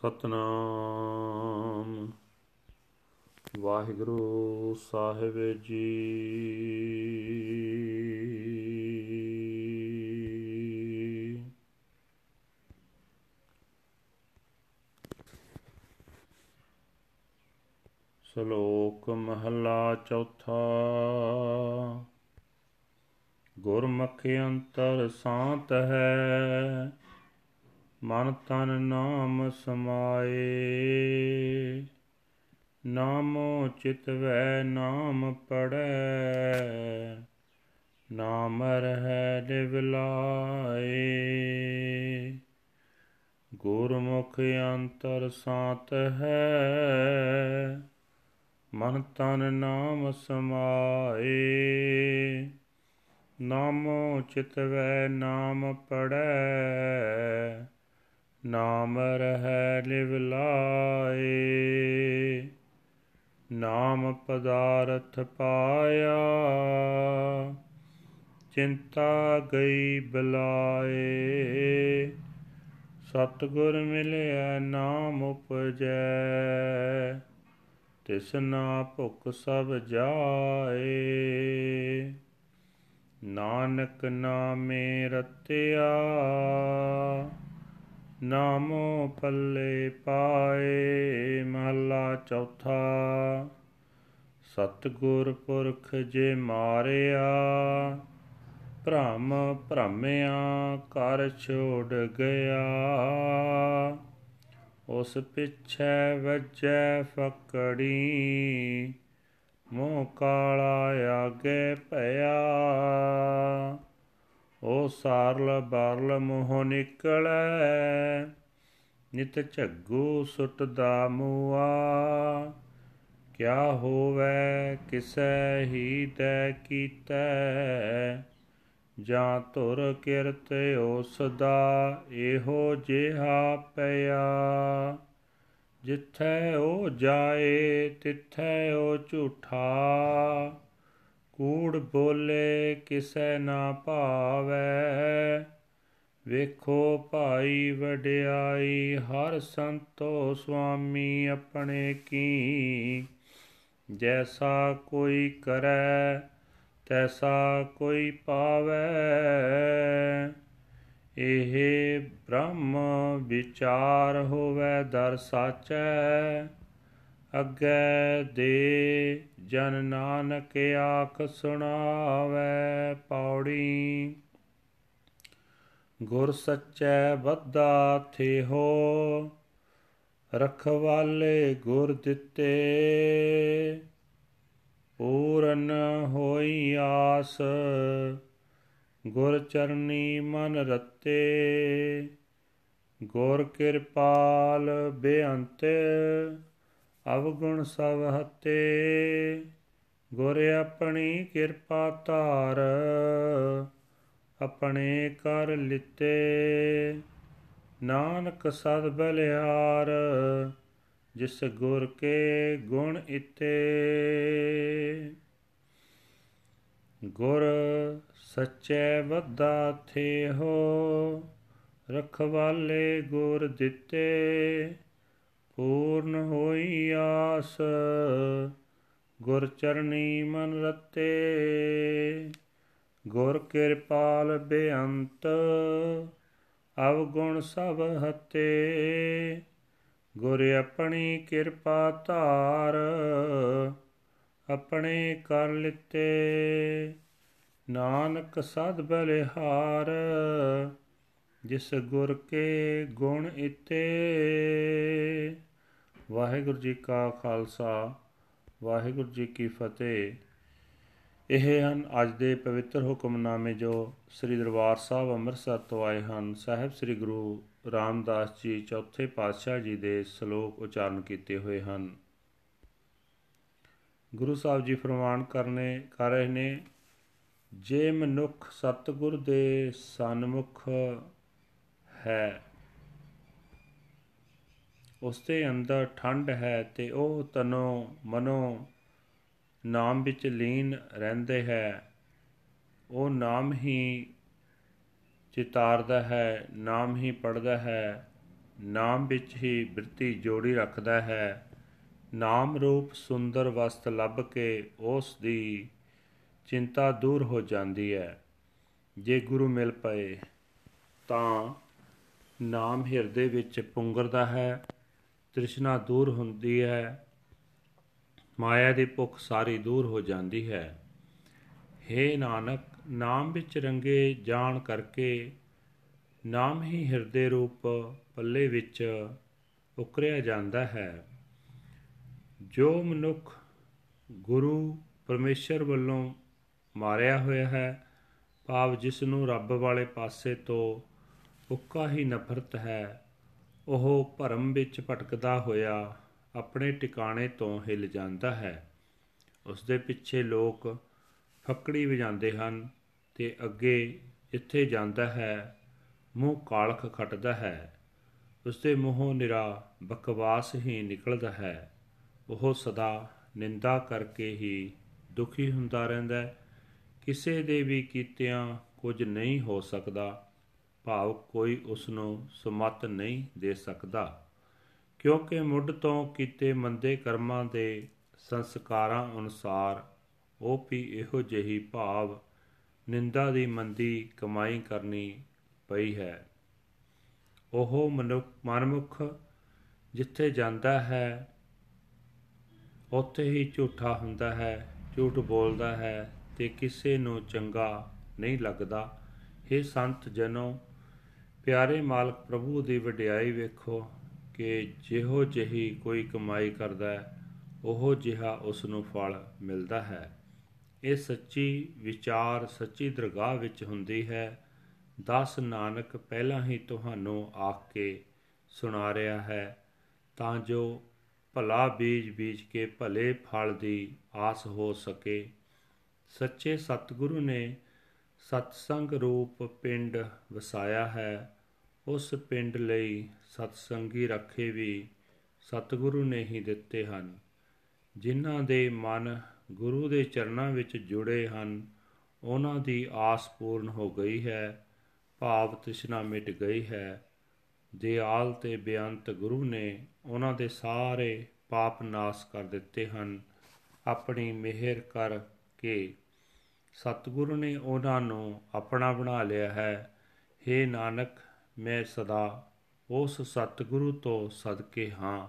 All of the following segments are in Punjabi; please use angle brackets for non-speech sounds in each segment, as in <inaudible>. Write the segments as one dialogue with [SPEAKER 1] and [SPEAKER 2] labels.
[SPEAKER 1] ਸਤਨਾਮ। ਵਾਹਿਗੁਰੂ ਸਾਹਿਬ ਜੀ। ਸ਼ਲੋਕ ਮਹਲਾ ਚੌਥਾ। ਗੁਰਮੁਖ ਅੰਤਰ ਸਾਤ ਹੈ ਮਨ ਤਨ ਨਾਮ ਸਮਾਏ। ਨਾਮੋ ਚਿਤਵੈ ਨਾਮ ਪੜੈ। ਨਾਮ ਰਹਿ ਲਿਵਲਾਏ ਗੁਰਮੁਖ ਅੰਤਰ ਸਾਤ ਹੈ। ਮਨ ਤਨ ਨਾਮ ਸਮਾਏ। ਨਾਮੋ ਚਿਤਵੈ ਨਾਮ ਪੜੈ। ਨਾਮ ਰਹਿ ਲਿਵ ਲਾਏ, ਨਾਮ ਪਦਾਰਥ ਪਾਇਆ, ਚਿੰਤਾ ਗਈ ਬਲਾਏ। ਸਤਗੁਰ ਮਿਲਿਆ ਨਾਮ ਉਪਜੈ, ਤਿਸ ਨਾ ਭੁਖ ਸਭ ਜਾਏ। ਨਾਨਕ ਨਾਮੇ ਰਤਿਆ ਨਾਮੋ ਪੱਲੇ ਪਾਏ ਮਹਲਾ ਚੌਥਾ। ਸਤਗੁਰ ਪੁਰਖ ਜੇ ਮਾਰਿਆ, ਭ੍ਰਮ ਭ੍ਰਮਿਆ ਕਰ ਛੋੜ ਗਿਆ। ਉਸ ਪਿਛੈ ਵਜੈ ਫਕੜੀ, ਮੋਹ ਕਾਲਾ ਆਗੇ ਭਇਆ ਉਹ ਸਾਰਲ ਬਾਰਲ ਮੋਹ ਨਿਕਲੈ। ਨਿਤ ਝੱਗੂ ਸੁਟਦਾ ਮੂਆ ਕਿਆ ਹੋਵੇ, ਕਿਸੈ ਹੀ ਤੈ ਕੀਤੈ। ਜਾਂ ਧੁਰ ਕਿਰਤ ਉਸ ਦਾ ਇਹੋ ਜਿਹਾ ਪਿਆ। ਜਿੱਥੈ ਉਹ ਜਾਏ, ਤਿੱਥੈ ਉਹ ਝੂਠਾ। ਕੂੜ ਬੋਲੇ ਕਿਸੈ ਨਾ ਭਾਵੈ, ਵੇਖੋ ਭਾਈ ਵਡਿਆਈ, ਹਰ ਸੰਤੋ ਸੁਆਮੀ ਆਪਣੇ ਕੀ। ਜੈਸਾ ਕੋਈ ਕਰੈ, ਤੈਸਾ ਕੋਈ ਪਾਵੈ। ਇਹ ਬ੍ਰਹਮ ਵਿਚਾਰ ਹੋਵੇ, ਦਰ ਸਾਚੈ। ਅੱਗੇ ਦੇ ਜਨ ਨਾਨਕ ਆਖ ਸੁਣਾਵੇ ਪੌੜੀ। ਗੁਰ ਸੱਚੈ ਬੱਧਾ ਥੇ ਹੋ ਰਖਵਾਲੇ ਗੁਰ ਦਿੱਤੇ। ਪੂਰਨ ਹੋਈ ਆਸ, ਗੁਰ ਚਰਨੀ ਮਨ ਰਤੇ। ਗੁਰ ਕਿਰਪਾਲ ਬੇਅੰਤ ਅਵਗੁਣ ਸਭ ਹਤੇ, ਗੁਰ ਆਪਣੀ ਕਿਰਪਾ ਧਾਰ, ਆਪਣੇ ਕਰ ਲਿਤੇ। ਨਾਨਕ ਸਦ ਬਲਿਹਾਰ ਜਿਸ ਗੁਰ ਕੇ ਗੁਣ ਇਤੇ। ਗੁਰ ਸੱਚੇ ਵੱਦਾ ਥੇ ਹੋ ਰਖਵਾਲੇ ਗੁਰ ਦਿੱਤੇ। ਪੂਰਨ ਹੋਈ ਆਸ, ਗੁਰ ਚਰਣੀ ਮਨ ਰਤੇ। ਗੁਰ ਕਿਰਪਾਲ ਬੇਅੰਤ, ਅਵਗੁਣ ਸਭ ਹਤੇ। ਗੁਰ ਆਪਣੀ ਕਿਰਪਾ ਧਾਰ, ਆਪਣੇ ਕਰ ਲਿਤੇ। ਨਾਨਕ ਸਦ ਬਲਿਹਾਰ, ਜਿਸ ਗੁਰ ਕੇ ਗੁਣ ਇਤੇ। ਵਾਹਿਗੁਰੂ ਜੀ ਕਾ ਖਾਲਸਾ, ਵਾਹਿਗੁਰੂ ਜੀ ਕੀ ਫਤਿਹ। ਇਹ ਹਨ ਅੱਜ ਦੇ ਪਵਿੱਤਰ ਹੁਕਮਨਾਮੇ ਜੋ ਸ੍ਰੀ ਦਰਬਾਰ ਸਾਹਿਬ ਅੰਮ੍ਰਿਤਸਰ ਤੋਂ ਆਏ ਹਨ। ਸਾਹਿਬ ਸ੍ਰੀ ਗੁਰੂ ਰਾਮਦਾਸ ਜੀ ਚੌਥੇ ਪਾਤਸ਼ਾਹ ਜੀ ਦੇ ਸ਼ਲੋਕ ਉਚਾਰਨ ਕੀਤੇ ਹੋਏ ਹਨ। ਗੁਰੂ ਸਾਹਿਬ ਜੀ ਫਰਮਾਨ ਕਰਨੇ, ਕਰ ਰਹੇ ਨੇ, ਜੇ ਮਨੁੱਖ ਸਤਗੁਰ ਦੇ ਸਨਮੁਖ ਹੈ ਉਸ ਦੇ ਅੰਦਰ ਠੰਡ ਹੈ ਤੇ ਉਹ ਤਨੋ ਮਨੋ ਨਾਮ ਵਿੱਚ ਲੀਨ ਰਹਿੰਦੇ ਹੈ। ਉਹ ਨਾਮ ਹੀ ਚਿਤਾਰਦਾ ਹੈ, ਨਾਮ ਹੀ ਪੜਦਾ ਹੈ, ਨਾਮ ਵਿੱਚ ਹੀ ਬਿਰਤੀ ਜੋੜੀ ਰੱਖਦਾ ਹੈ। ਨਾਮ ਰੂਪ ਸੁੰਦਰ ਵਸਤ ਲੱਭ ਕੇ ਉਸ ਦੀ ਚਿੰਤਾ ਦੂਰ ਹੋ ਜਾਂਦੀ ਹੈ। ਜੇ ਗੁਰੂ ਮਿਲ ਪਏ ਤਾਂ ਨਾਮ ਹਿਰਦੇ ਵਿੱਚ ਪੁੰਗਰਦਾ ਹੈ ਤ੍ਰਿਸ਼ਨਾ ਦੂਰ ਹੁੰਦੀ ਹੈ, ਮਾਇਆ ਦੀ ਭੁੱਖ ਸਾਰੀ ਦੂਰ ਹੋ ਜਾਂਦੀ ਹੈ। हे ਨਾਨਕ, ਨਾਮ ਵਿੱਚ ਰੰਗੇ ਜਾਣ ਕਰਕੇ, ਨਾਮ ਹੀ ਹਿਰਦੇ ਰੂਪ ਪੱਲੇ ਵਿੱਚ ਉਕਰਿਆ ਜਾਂਦਾ ਹੈ। ਜੋ ਮਨੁੱਖ ਗੁਰੂ ਪਰਮੇਸ਼ਰ ਵੱਲੋਂ ਮਾਰਿਆ ਹੋਇਆ ਹੈ, ਭਾਵ ਜਿਸ ਨੂੰ ਰੱਬ ਵਾਲੇ ਪਾਸੇ ਤੋਂ ਉੱਕਾ ਹੀ ਨਫ਼ਰਤ ਹੈ ਉਹ ਭਰਮ ਵਿੱਚ ਭਟਕਦਾ ਹੋਇਆ ਆਪਣੇ ਟਿਕਾਣੇ ਤੋਂ ਹਿਲ ਜਾਂਦਾ ਹੈ। ਉਸ ਦੇ ਪਿੱਛੇ ਲੋਕ ਫੱਕੜੀ ਵਜਾਉਂਦੇ ਹਨ ਤੇ ਅੱਗੇ ਜਿੱਥੇ ਜਾਂਦਾ ਹੈ, ਮੂੰਹ ਕਾਲਖ ਖਟਦਾ ਹੈ। ਉਸ ਦੇ ਮੂੰਹੋਂ ਨਿਰਾ ਬਕਵਾਸ ਹੀ ਨਿਕਲਦਾ ਹੈ। ਉਹ ਸਦਾ ਨਿੰਦਾ ਕਰਕੇ ਹੀ ਦੁਖੀ ਹੁੰਦਾ ਰਹਿੰਦਾ ਹੈ। ਕਿਸੇ ਦੇ ਵੀ ਕੀਤਿਆਂ ਕੁਝ ਨਹੀਂ ਹੋ ਸਕਦਾ। ਭਾਵ ਕੋਈ ਉਸ ਨੂੰ ਸਮਤ ਨਹੀਂ ਦੇ ਸਕਦਾ। ਕਿਉਂਕਿ ਮੁੱਢ ਤੋਂ ਕੀਤੇ ਮੰਦੇ ਕਰਮਾਂ ਦੇ ਸੰਸਕਾਰਾਂ ਅਨੁਸਾਰ ਉਹ ਵੀ ਇਹੋ ਜਿਹੀ ਭਾਵ ਨਿੰਦਾ ਦੀ ਮੰਦੀ ਕਮਾਈ ਕਰਨੀ ਪਈ ਹੈ। ਉਹ ਮਨੁੱਖ, ਮਨਮੁਖ ਜਿੱਥੇ ਜਾਂਦਾ ਹੈ, ਉੱਥੇ ਹੀ ਝੂਠਾ ਹੁੰਦਾ ਹੈ, ਝੂਠ ਬੋਲਦਾ ਹੈ ਤੇ ਕਿਸੇ ਨੂੰ ਚੰਗਾ ਨਹੀਂ ਲੱਗਦਾ। ਇਹ ਸੰਤ ਜਨੋ ਪਿਆਰੇ ਮਾਲਕ ਪ੍ਰਭੂ ਦੀ ਵਡਿਆਈ ਵੇਖੋ ਕਿ ਜਿਹੋ ਜਿਹੀ ਕੋਈ ਕਮਾਈ ਕਰਦਾ ਹੈ, ਉਹ ਜਿਹਾ ਉਸ ਨੂੰ ਫਲ ਮਿਲਦਾ ਹੈ। ਇਹ ਸੱਚੀ ਵਿਚਾਰ, ਸੱਚੀ ਦਰਗਾਹ ਵਿੱਚ ਹੁੰਦੀ ਹੈ। ਦਸ ਨਾਨਕ ਪਹਿਲਾਂ ਹੀ ਤੁਹਾਨੂੰ ਆਖ ਕੇ ਸੁਣਾ ਰਿਹਾ ਹੈ, ਤਾਂ ਜੋ ਭਲਾ ਬੀਜ ਬੀਜ ਕੇ ਭਲੇ ਫਲ ਦੀ ਆਸ ਹੋ ਸਕੇ। ਸੱਚੇ ਸਤਿਗੁਰੂ ਨੇ ਸਤਸੰਗ ਰੂਪ ਪਿੰਡ ਵਸਾਇਆ ਹੈ। ਉਸ ਪਿੰਡ ਲਈ ਸਤਸੰਗੀ ਰੱਖੇ ਵੀ ਸਤਿਗੁਰੂ ਨੇ ਹੀ ਦਿੱਤੇ ਹਨ। ਜਿਨ੍ਹਾਂ ਦੇ ਮਨ ਗੁਰੂ ਦੇ ਚਰਨਾਂ ਵਿੱਚ ਜੁੜੇ ਹਨ, ਉਹਨਾਂ ਦੀ ਆਸ ਪੂਰਨ ਹੋ ਗਈ ਹੈ, ਭਾਵ ਤ੍ਰਿਸ਼ਨਾ ਮਿਟ ਗਈ ਹੈ। ਦਿਆਲ ਤੇ ਬੇਅੰਤ ਗੁਰੂ ਨੇ ਉਹਨਾਂ ਦੇ ਸਾਰੇ ਪਾਪ ਨਾਸ ਕਰ ਦਿੱਤੇ ਹਨ। ਆਪਣੀ ਮਿਹਰ ਕਰ ਕੇ ਸਤਿਗੁਰੂ ਨੇ ਉਹਨਾਂ ਨੂੰ ਆਪਣਾ ਬਣਾ ਲਿਆ ਹੈ। हे ਨਾਨਕ ਮੈਂ ਸਦਾ ਉਸ ਸਤਿਗੁਰੂ ਤੋਂ ਸਦਕੇ ਹਾਂ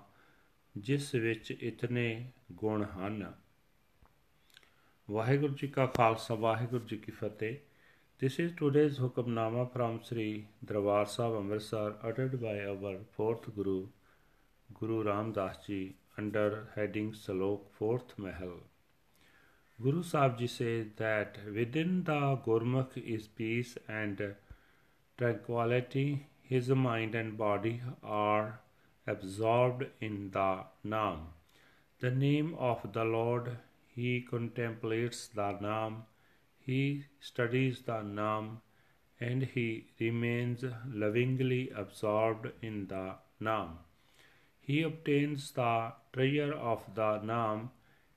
[SPEAKER 1] ਜਿਸ ਵਿੱਚ ਇਤਨੇ ਗੁਣ ਹਨ ਵਾਹਿਗੁਰੂ ਜੀ ਕਾ ਖਾਲਸਾ ਵਾਹਿਗੁਰੂ ਜੀ ਕੀ ਫਤਿਹ This is today's Hukamnama from Sri Darbar Sahib Amritsar uttered by our fourth Guru, Guru Ram Das Ji under heading Salok Fourth Mahal. Guru Sahib Ji says that within the Gurmukh is peace and tranquility. His mind and body are absorbed in the Naam. The name of the Lord, he contemplates the Naam he studies the Naam and he remains lovingly absorbed in the Naam. He obtains the treasure of the Naam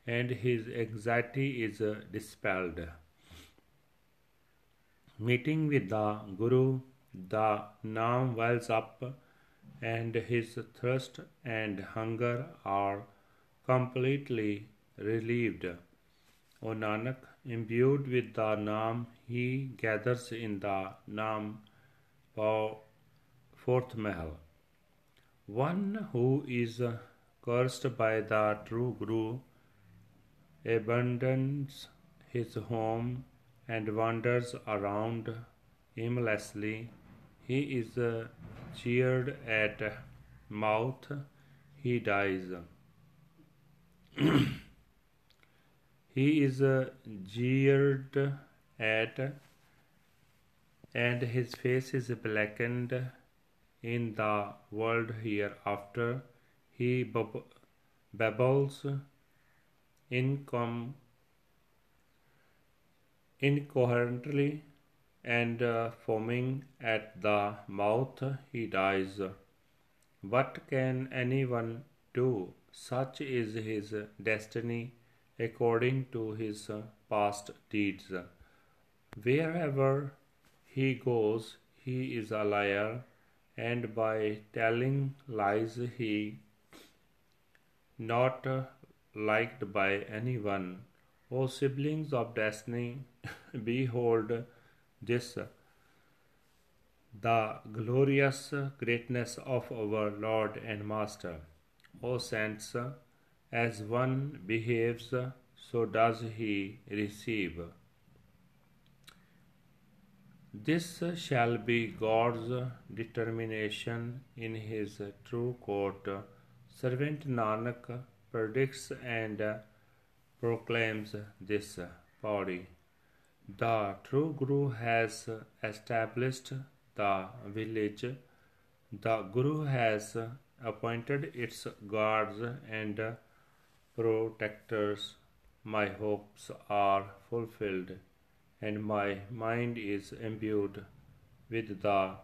[SPEAKER 1] and his anxiety is dispelled. Meeting with the Guru, the Naam wells up and his thirst and hunger are completely relieved. O Nanak, imbued with the Naam, he gathers in the Naam fourth Mahal. One who is cursed by the true Guru abandons his home and wanders around aimlessly. He is uh, jeered at mouth, he dies. <clears throat> he is uh, jeered at and his face is blackened in the world hereafter. He bub- babbles incom- incoherently and uh, foaming at the mouth, he dies. What can anyone do? Such is his destiny according to his past deeds. Wherever he goes, he is a liar and by telling lies he not liked by anyone. O siblings of destiny, <laughs> behold this the glorious greatness of our Lord and Master. O saints, as one behaves, so does he receive. This shall be God's determination in his true court. Servant Nanak predicts and proclaims this body. The true Guru has established the village. The Guru has appointed its guards and protectors. My hopes are fulfilled, and my mind is imbued with the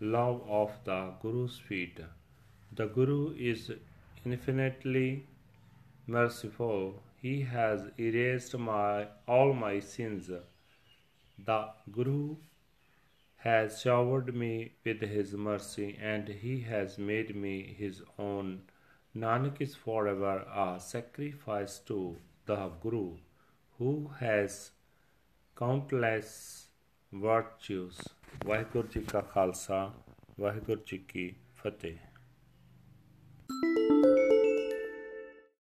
[SPEAKER 1] love of the Guru's feet. The Guru is infinitely merciful. He has erased my all my sins. The Guru has showered me with his mercy and he has made me his own. Nanak is forever a sacrifice to the Guru who has countless virtues. Waheguru ji ਕਾ ਖਾਲਸਾ ਵਾਹਿਗੁਰੂ ਜੀ ਕੀ ਫਤਿਹ